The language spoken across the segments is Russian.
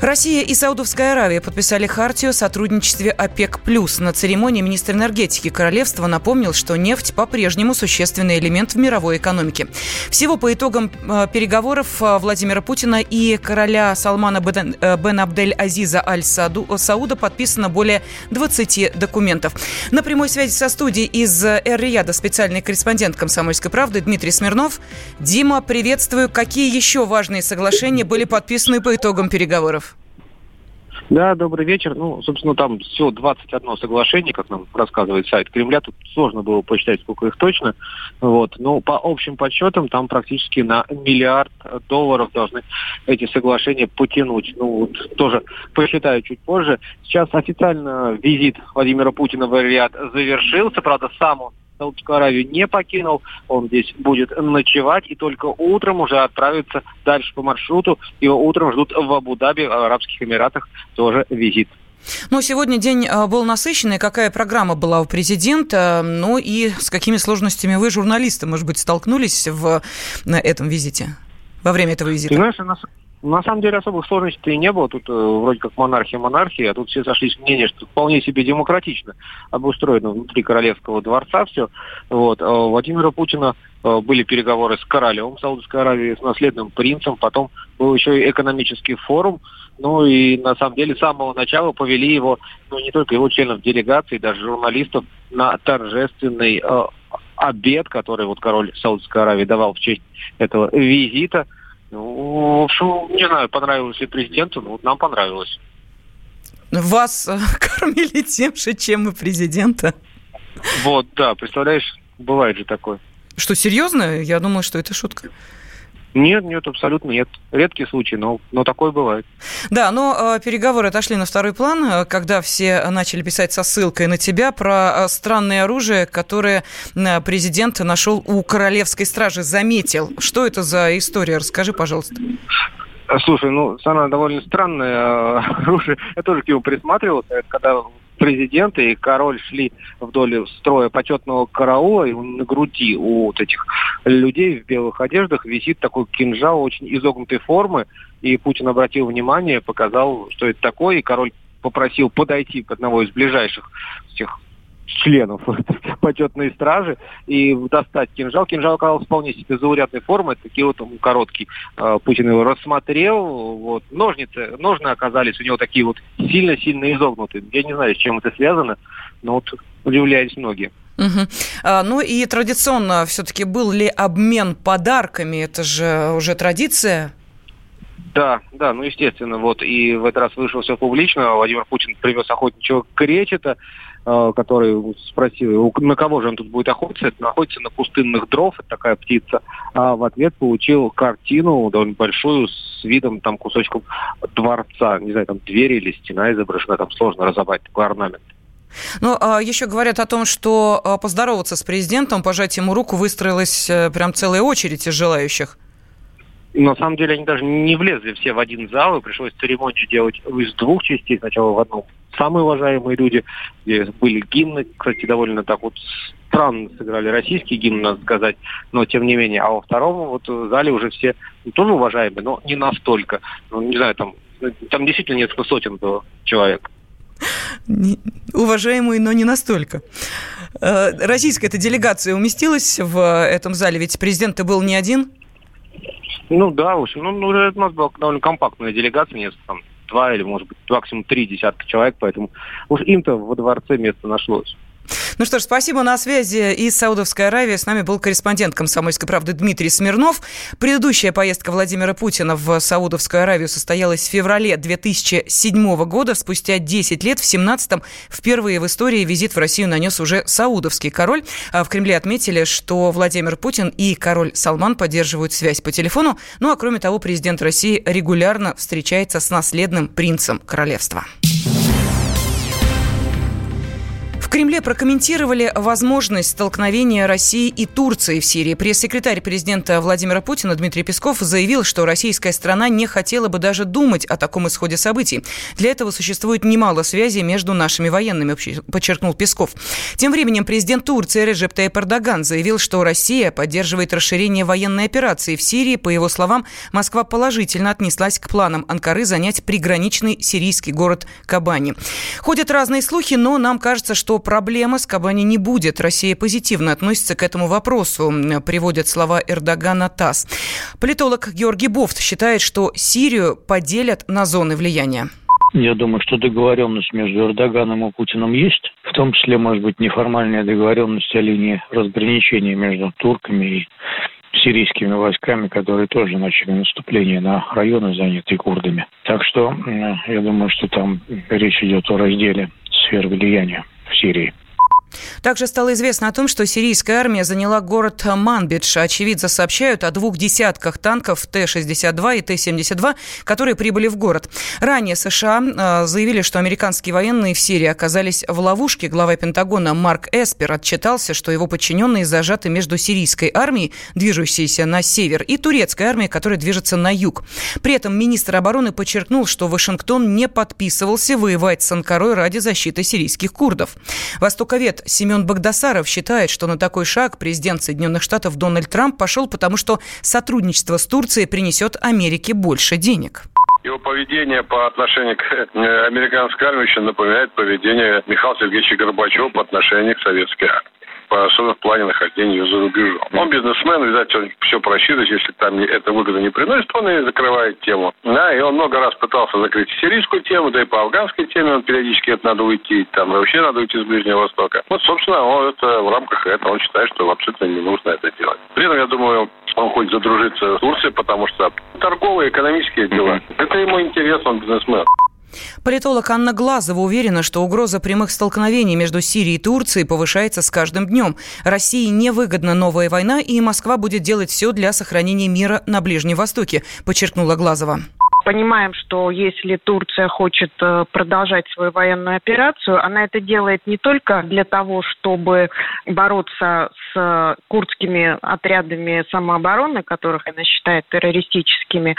Россия и Саудовская Аравия подписали хартию о сотрудничестве ОПЕК+. На церемонии министр энергетики королевства напомнил, что нефть по-прежнему существенный элемент в мировой экономике. Всего по итогам э, переговоров э, Владимира Путина и короля Салмана Бен, э, Абдель Азиза Аль Сауда подписано более 20 документов. На прямой связи со студией из Эр-Рияда специальный корреспондент «Комсомольской правды» Дмитрий Смирнов. Дима, приветствую. Какие еще важные соглашения были подписаны по итогам переговоров? Да, добрый вечер. Ну, собственно, там всего 21 соглашение, как нам рассказывает сайт Кремля. Тут сложно было посчитать, сколько их точно. Вот. Но по общим подсчетам там практически на миллиард долларов должны эти соглашения потянуть. Ну, вот тоже посчитаю чуть позже. Сейчас официально визит Владимира Путина в Риад завершился. Правда, сам он Саудовскую Аравию не покинул, он здесь будет ночевать и только утром уже отправится дальше по маршруту. Его утром ждут в Абу-Даби, в Арабских Эмиратах, тоже визит. Ну, сегодня день а, был насыщенный. Какая программа была у президента? Ну и с какими сложностями вы, журналисты, может быть, столкнулись в на этом визите, во время этого визита? Ты знаешь, на самом деле особых сложностей не было. Тут э, вроде как монархия монархия, а тут все сошлись мнение, что вполне себе демократично обустроено внутри королевского дворца все. Вот. А у Владимира Путина э, были переговоры с королем Саудовской Аравии, с наследным принцем, потом был еще и экономический форум. Ну и на самом деле с самого начала повели его, ну не только его членов делегации, даже журналистов, на торжественный э, обед, который вот король Саудовской Аравии давал в честь этого визита – ну, в общем, не знаю, понравилось ли президенту, но вот нам понравилось. Вас э, кормили тем же, чем и президента? Вот, да, представляешь, бывает же такое. Что, серьезно? Я думаю, что это шутка. Нет, нет, абсолютно нет. Редкий случай, но, но такое бывает. Да, но э, переговоры отошли на второй план, э, когда все начали писать со ссылкой на тебя про э, странное оружие, которое э, президент нашел у королевской стражи, заметил. Что это за история? Расскажи, пожалуйста. Слушай, ну, она довольно странное оружие. Я тоже к нему присматривался. Когда президент и король шли вдоль строя почетного караула, и на груди у вот этих людей в белых одеждах висит такой кинжал очень изогнутой формы, и Путин обратил внимание, показал, что это такое, и король попросил подойти к одного из ближайших тех членов почетной стражи и достать кинжал. Кинжал оказался вполне себе заурядной формы, такие вот он короткий. А, Путин его рассмотрел, вот. Ножницы, ножны оказались у него такие вот сильно-сильно изогнутые. Я не знаю, с чем это связано, но вот удивлялись многие. Угу. А, ну и традиционно все-таки был ли обмен подарками? Это же уже традиция. Да, да, ну естественно, вот и в этот раз вышло все публично. Владимир Путин привез охотничьего кречета, который спросил, на кого же он тут будет охотиться. Это находится на пустынных дров, это такая птица. А в ответ получил картину довольно большую с видом там кусочком дворца. Не знаю, там дверь или стена изображена, там сложно разобрать такой орнамент. Ну, а еще говорят о том, что а, поздороваться с президентом, пожать ему руку, выстроилась э, прям целая очередь из желающих. На самом деле они даже не влезли все в один зал, и пришлось церемонию делать из двух частей. Сначала в одном самые уважаемые люди, где были гимны, кстати, довольно так вот странно сыграли российский гимн, надо сказать, но тем не менее. А во втором вот в зале уже все ну, тоже уважаемые, но не настолько. Ну, не знаю, там, там действительно несколько сотен было человек. Уважаемые, но не настолько. Э, российская эта делегация уместилась в этом зале, ведь президент-то был не один. Ну да, в общем, ну, ну у нас была довольно компактная делегация, несколько там два или, может быть, максимум три десятка человек, поэтому уж им-то во дворце место нашлось. Ну что ж, спасибо. На связи из Саудовской Аравии с нами был корреспондент «Комсомольской правды» Дмитрий Смирнов. Предыдущая поездка Владимира Путина в Саудовскую Аравию состоялась в феврале 2007 года. Спустя 10 лет, в 17-м, впервые в истории визит в Россию нанес уже саудовский король. А в Кремле отметили, что Владимир Путин и король Салман поддерживают связь по телефону. Ну а кроме того, президент России регулярно встречается с наследным принцем королевства. Кремле прокомментировали возможность столкновения России и Турции в Сирии. Пресс-секретарь президента Владимира Путина Дмитрий Песков заявил, что российская страна не хотела бы даже думать о таком исходе событий. Для этого существует немало связей между нашими военными, подчеркнул Песков. Тем временем президент Турции Режеп Таyyip Эрдоган заявил, что Россия поддерживает расширение военной операции в Сирии. По его словам, Москва положительно отнеслась к планам Анкары занять приграничный сирийский город Кабани. Ходят разные слухи, но нам кажется, что проблема с Кабани не будет. Россия позитивно относится к этому вопросу, приводят слова Эрдогана ТАСС. Политолог Георгий Бофт считает, что Сирию поделят на зоны влияния. Я думаю, что договоренность между Эрдоганом и Путиным есть, в том числе, может быть, неформальная договоренность о линии разграничения между турками и сирийскими войсками, которые тоже начали наступление на районы, занятые курдами. Так что я думаю, что там речь идет о разделе сфер влияния в Сирии. Также стало известно о том, что сирийская армия заняла город Манбидж. Очевидцы сообщают о двух десятках танков Т-62 и Т-72, которые прибыли в город. Ранее США э, заявили, что американские военные в Сирии оказались в ловушке. Глава Пентагона Марк Эспер отчитался, что его подчиненные зажаты между сирийской армией, движущейся на север, и турецкой армией, которая движется на юг. При этом министр обороны подчеркнул, что Вашингтон не подписывался воевать с Анкарой ради защиты сирийских курдов. Востоковед Семен Богдасаров считает, что на такой шаг президент Соединенных Штатов Дональд Трамп пошел, потому что сотрудничество с Турцией принесет Америке больше денег. Его поведение по отношению к э, американской армии еще напоминает поведение Михаила Сергеевича Горбачева по отношению к советской армии особенно в плане нахождения за рубежом. Он бизнесмен, видать, он все просчитывает, если там это выгода не приносит, он и закрывает тему. Да, и он много раз пытался закрыть сирийскую тему, да и по афганской теме он периодически это надо уйти, там вообще надо уйти с Ближнего Востока. Вот, собственно, он это в рамках этого он считает, что абсолютно не нужно это делать. При этом, я думаю, он хочет задружиться с Турцией, потому что торговые, экономические дела, это ему интересно, он бизнесмен. Политолог Анна Глазова уверена, что угроза прямых столкновений между Сирией и Турцией повышается с каждым днем. России невыгодна новая война, и Москва будет делать все для сохранения мира на Ближнем Востоке, подчеркнула Глазова понимаем, что если Турция хочет э, продолжать свою военную операцию, она это делает не только для того, чтобы бороться с курдскими отрядами самообороны, которых она считает террористическими,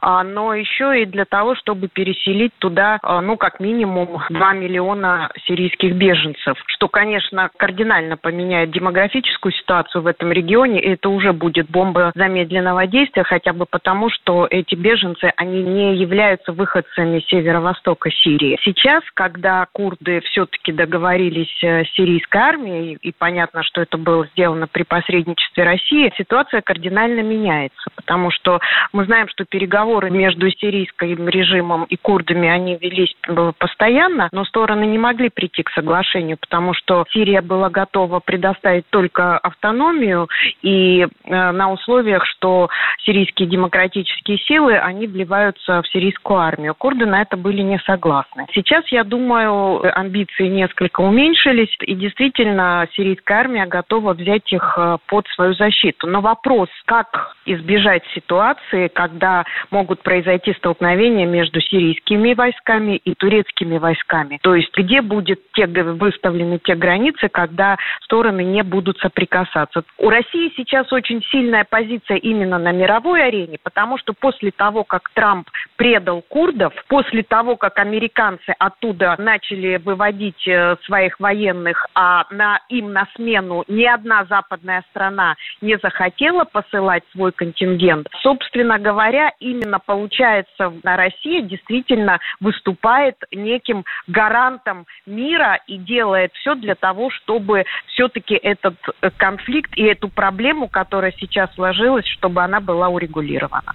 а, но еще и для того, чтобы переселить туда, э, ну, как минимум, 2 миллиона сирийских беженцев, что, конечно, кардинально поменяет демографическую ситуацию в этом регионе, и это уже будет бомба замедленного действия, хотя бы потому, что эти беженцы, они не являются выходцами северо-востока Сирии. Сейчас, когда курды все-таки договорились э, с сирийской армией, и понятно, что это было сделано при посредничестве России, ситуация кардинально меняется, потому что мы знаем, что переговоры между сирийским режимом и курдами, они велись э, постоянно, но стороны не могли прийти к соглашению, потому что Сирия была готова предоставить только автономию и э, на условиях, что сирийские демократические силы, они вливают вливаются в сирийскую армию. Курды на это были не согласны. Сейчас, я думаю, амбиции несколько уменьшились, и действительно сирийская армия готова взять их э, под свою защиту. Но вопрос, как избежать ситуации, когда могут произойти столкновения между сирийскими войсками и турецкими войсками. То есть где будет те, выставлены те границы, когда стороны не будут соприкасаться. У России сейчас очень сильная позиция именно на мировой арене, потому что после того, как Трамп Трамп предал курдов, после того, как американцы оттуда начали выводить э, своих военных, а на, им на смену ни одна западная страна не захотела посылать свой контингент, собственно говоря, именно получается Россия действительно выступает неким гарантом мира и делает все для того, чтобы все-таки этот э, конфликт и эту проблему, которая сейчас сложилась, чтобы она была урегулирована.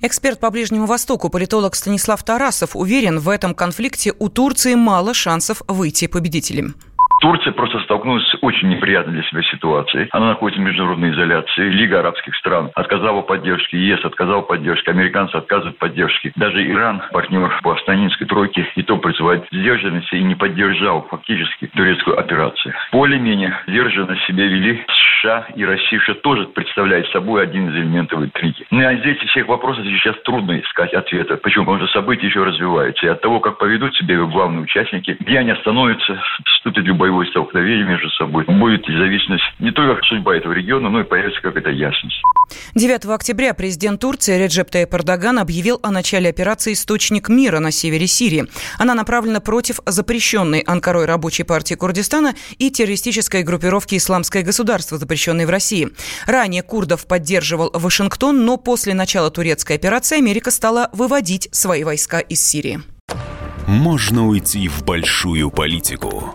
Эксперт по Ближнему Востоку политолог Станислав Тарасов уверен, в этом конфликте у Турции мало шансов выйти победителем. Турция просто столкнулась с очень неприятной для себя ситуацией. Она находится в международной изоляции. Лига арабских стран отказала поддержке, ЕС отказал поддержке, американцы отказывают поддержке. Даже Иран, партнер по Астанинской тройке, и то призывает сдержанности и не поддержал фактически турецкую операцию. Более-менее сдержанно себя вели США и Россия, что тоже представляет собой один из элементов интриги. Ну, а здесь всех вопросов сейчас трудно искать ответа. Почему? Потому что события еще развиваются. И от того, как поведут себя главные участники, где они остановятся, вступит любой боевое столкновение между собой. Будет зависеть не только судьба этого региона, но и появится какая-то ясность. 9 октября президент Турции Реджеп Таyyip Эрдоган объявил о начале операции «Источник мира» на севере Сирии. Она направлена против запрещенной Анкарой рабочей партии Курдистана и террористической группировки «Исламское государство», запрещенной в России. Ранее курдов поддерживал Вашингтон, но после начала турецкой операции Америка стала выводить свои войска из Сирии. Можно уйти в большую политику,